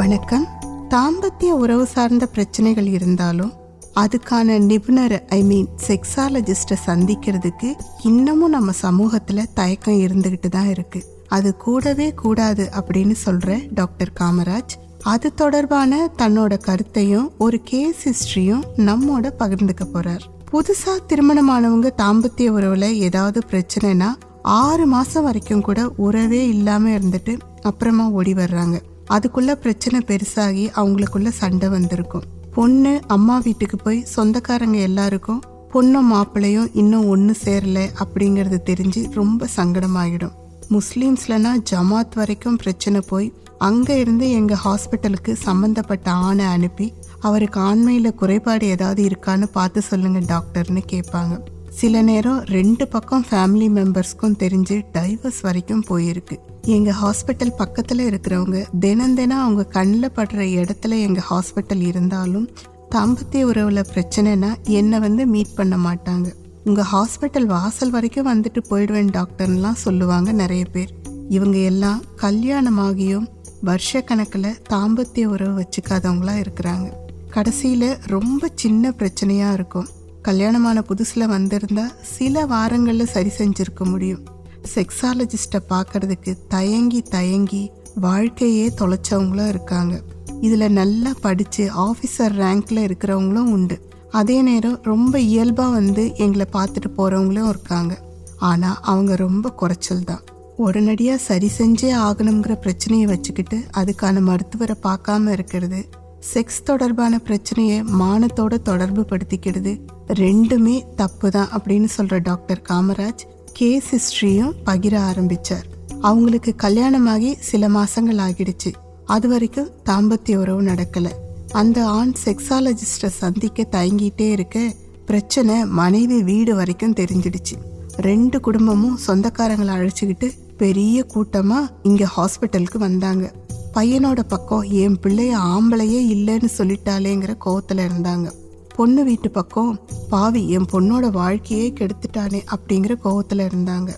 வணக்கம். தாம்பத்திய உறவு சார்ந்த பிரச்சனைகள் இருந்தாலும் அதுக்கான நிபுணர் ஐ மீன் செக்ஸாலஜிஸ்ட்டை சந்திக்கிறதுக்கு இன்னமும் நம்ம சமூகத்தில் தயக்கம் இருந்துகிட்டு தான் இருக்கு. அது கூடவே கூடாது அப்படின்னு சொல்ற டாக்டர் காமராஜ் அது தொடர்பான தன்னோட கருத்தையும் ஒரு கேஸ் ஹிஸ்டரியும் நம்மோட பகிர்ந்துக்க போறார். புதுசா திருமணமானவங்க தாம்பத்திய உறவுல ஏதாவது பிரச்சனைனா ஆறு மாசம் வரைக்கும் கூட உறவே இல்லாம இருந்துட்டு அப்புறமா ஓடி வர்றாங்க. அதுக்குள்ள பிரச்சனை பெருசாகி அவங்களுக்குள்ள சண்டை வந்திருக்கும். பொண்ணு அம்மா வீட்டுக்கு போய் சொந்தக்காரங்க எல்லாருக்கும் பொண்ணும் மாப்பிள்ளையும் இன்னும் ஒன்று சேரலை அப்படிங்கிறது தெரிஞ்சு ரொம்ப சங்கடமாயிடும். முஸ்லீம்ஸ்லனா ஜமாத் வரைக்கும் பிரச்சனை போய் அங்கே இருந்து எங்கள் ஹாஸ்பிட்டலுக்கு சம்மந்தப்பட்ட ஆணை அனுப்பி அவருக்கு ஆண்மையில் குறைபாடு ஏதாவது இருக்கான்னு பார்த்து சொல்லுங்க டாக்டர்னு கேட்பாங்க. சில நேரம் ரெண்டு பக்கம் ஃபேமிலி மெம்பர்ஸ்க்கும் தெரிஞ்சு டைவர்ஸ் வரைக்கும் போயிருக்கு. எங்கள் ஹாஸ்பிட்டல் பக்கத்தில் இருக்கிறவங்க தினம் தினம் அவங்க கண்ணில் படுற இடத்துல எங்கள் ஹாஸ்பிட்டல் இருந்தாலும் தாம்பத்திய உறவுல பிரச்சனைனா என்னை வந்து மீட் பண்ண மாட்டாங்க. உங்கள் ஹாஸ்பிட்டல் வாசல் வரைக்கும் வந்துட்டு போயிடுவேன் டாக்டர்லாம் சொல்லுவாங்க நிறைய பேர். இவங்க எல்லாம் கல்யாணமாகியும் வருஷ கணக்கில் தாம்பத்திய உறவு வச்சுக்காதவங்களா இருக்கிறாங்க. கடைசியில் ரொம்ப சின்ன பிரச்சனையாக இருக்கும். கல்யாணமான புதுசில் வந்திருந்தால் சில வாரங்களில் சரி செஞ்சிருக்க முடியும். செக்ஸாலஜிஸ்ட்டை பார்க்கறதுக்கு தயங்கி தயங்கி வாழ்க்கையே தொலைச்சவங்களும் இருக்காங்க. இதில் நல்லா படித்து ஆஃபீஸர் ரேங்க்ல இருக்கிறவங்களும் உண்டு. அதே நேரம் ரொம்ப இயல்பாக வந்து எங்களை பார்த்துட்டு போகிறவங்களும் இருக்காங்க. ஆனால் அவங்க ரொம்ப குறைச்சல் தான். உடனடியாக சரி செஞ்சே ஆகணுங்கிற பிரச்சனையை வச்சுக்கிட்டு அதுக்கான மருத்துவரை பார்க்காம இருக்கிறது செக்ஸ் தொடர்பான பிரச்சனையை மானத்தோட தொடர்பு படுத்திக்கிறது ரெண்டுமே தப்பு தான் அப்படின்னு சொல்கிற டாக்டர் காமராஜ் கேஸ் ஹிஸ்டரியும் பகிர ஆரம்பிச்சார். அவங்களுக்கு கல்யாணமாகி சில மாசங்கள் ஆகிடுச்சு அது வரைக்கும் தாம்பத்திய உறவு நடக்கல. அந்த ஆண் செக்ஸாலஜிஸ்டை சந்திக்க தயங்கிட்டே இருக்க பிரச்சனை மனைவி வீடு வரைக்கும் தெரிஞ்சிடுச்சு. ரெண்டு குடும்பமும் சொந்தக்காரங்களை அழைச்சிக்கிட்டு பெரிய கூட்டமா இங்க ஹாஸ்பிட்டலுக்கு வந்தாங்க. பையனோட பக்கம் என் பிள்ளைய ஆம்பளையே இல்லைன்னு சொல்லிட்டாலேங்கிற கோவத்துல இருந்தாங்க. பொண்ணு வீட்டு பக்கம் பாவி என் பொண்ணோட வாழ்க்கையே கெடுத்துட்டானே அப்படிங்கிற கோவத்தில் இருந்தாங்க.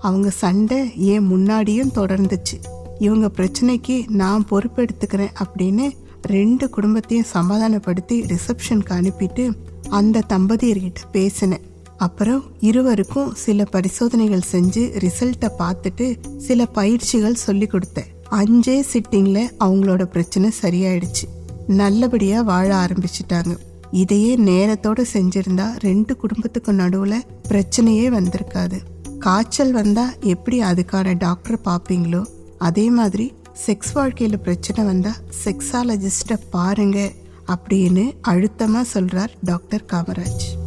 அவங்க சண்டை ஏன் முன்னாடியும் தொடர்ந்துச்சு. இவங்க பிரச்சனைக்கு நான் பொறுப்பெடுத்துக்கிறேன் அப்படின்னு ரெண்டு குடும்பத்தையும் சமாதானப்படுத்தி ரிசப்ஷனுக்கு அனுப்பிட்டு அந்த தம்பதியர்கிட்ட பேசினேன். அப்புறம் இருவருக்கும் சில பரிசோதனைகள் செஞ்சு ரிசல்ட்டை பார்த்துட்டு சில பயிற்சிகள் சொல்லி கொடுத்தேன். அஞ்சே சிட்டிங்கில் அவங்களோட பிரச்சனை சரியாயிடுச்சு. நல்லபடியாக வாழ ஆரம்பிச்சிட்டாங்க. இதையே நேரத்தோடு செஞ்சிருந்தா ரெண்டு குடும்பத்துக்கும் நடுவில் பிரச்சனையே வந்திருக்காது. காய்ச்சல் வந்தா எப்படி அதுக்கான டாக்டர் பார்ப்பீங்களோ அதே மாதிரி செக்ஸ் வாழ்க்கையில் பிரச்சனை வந்தா செக்ஸாலஜிஸ்ட பாருங்க அப்படின்னு அழுத்தமாக சொல்றார் டாக்டர் காமராஜ்.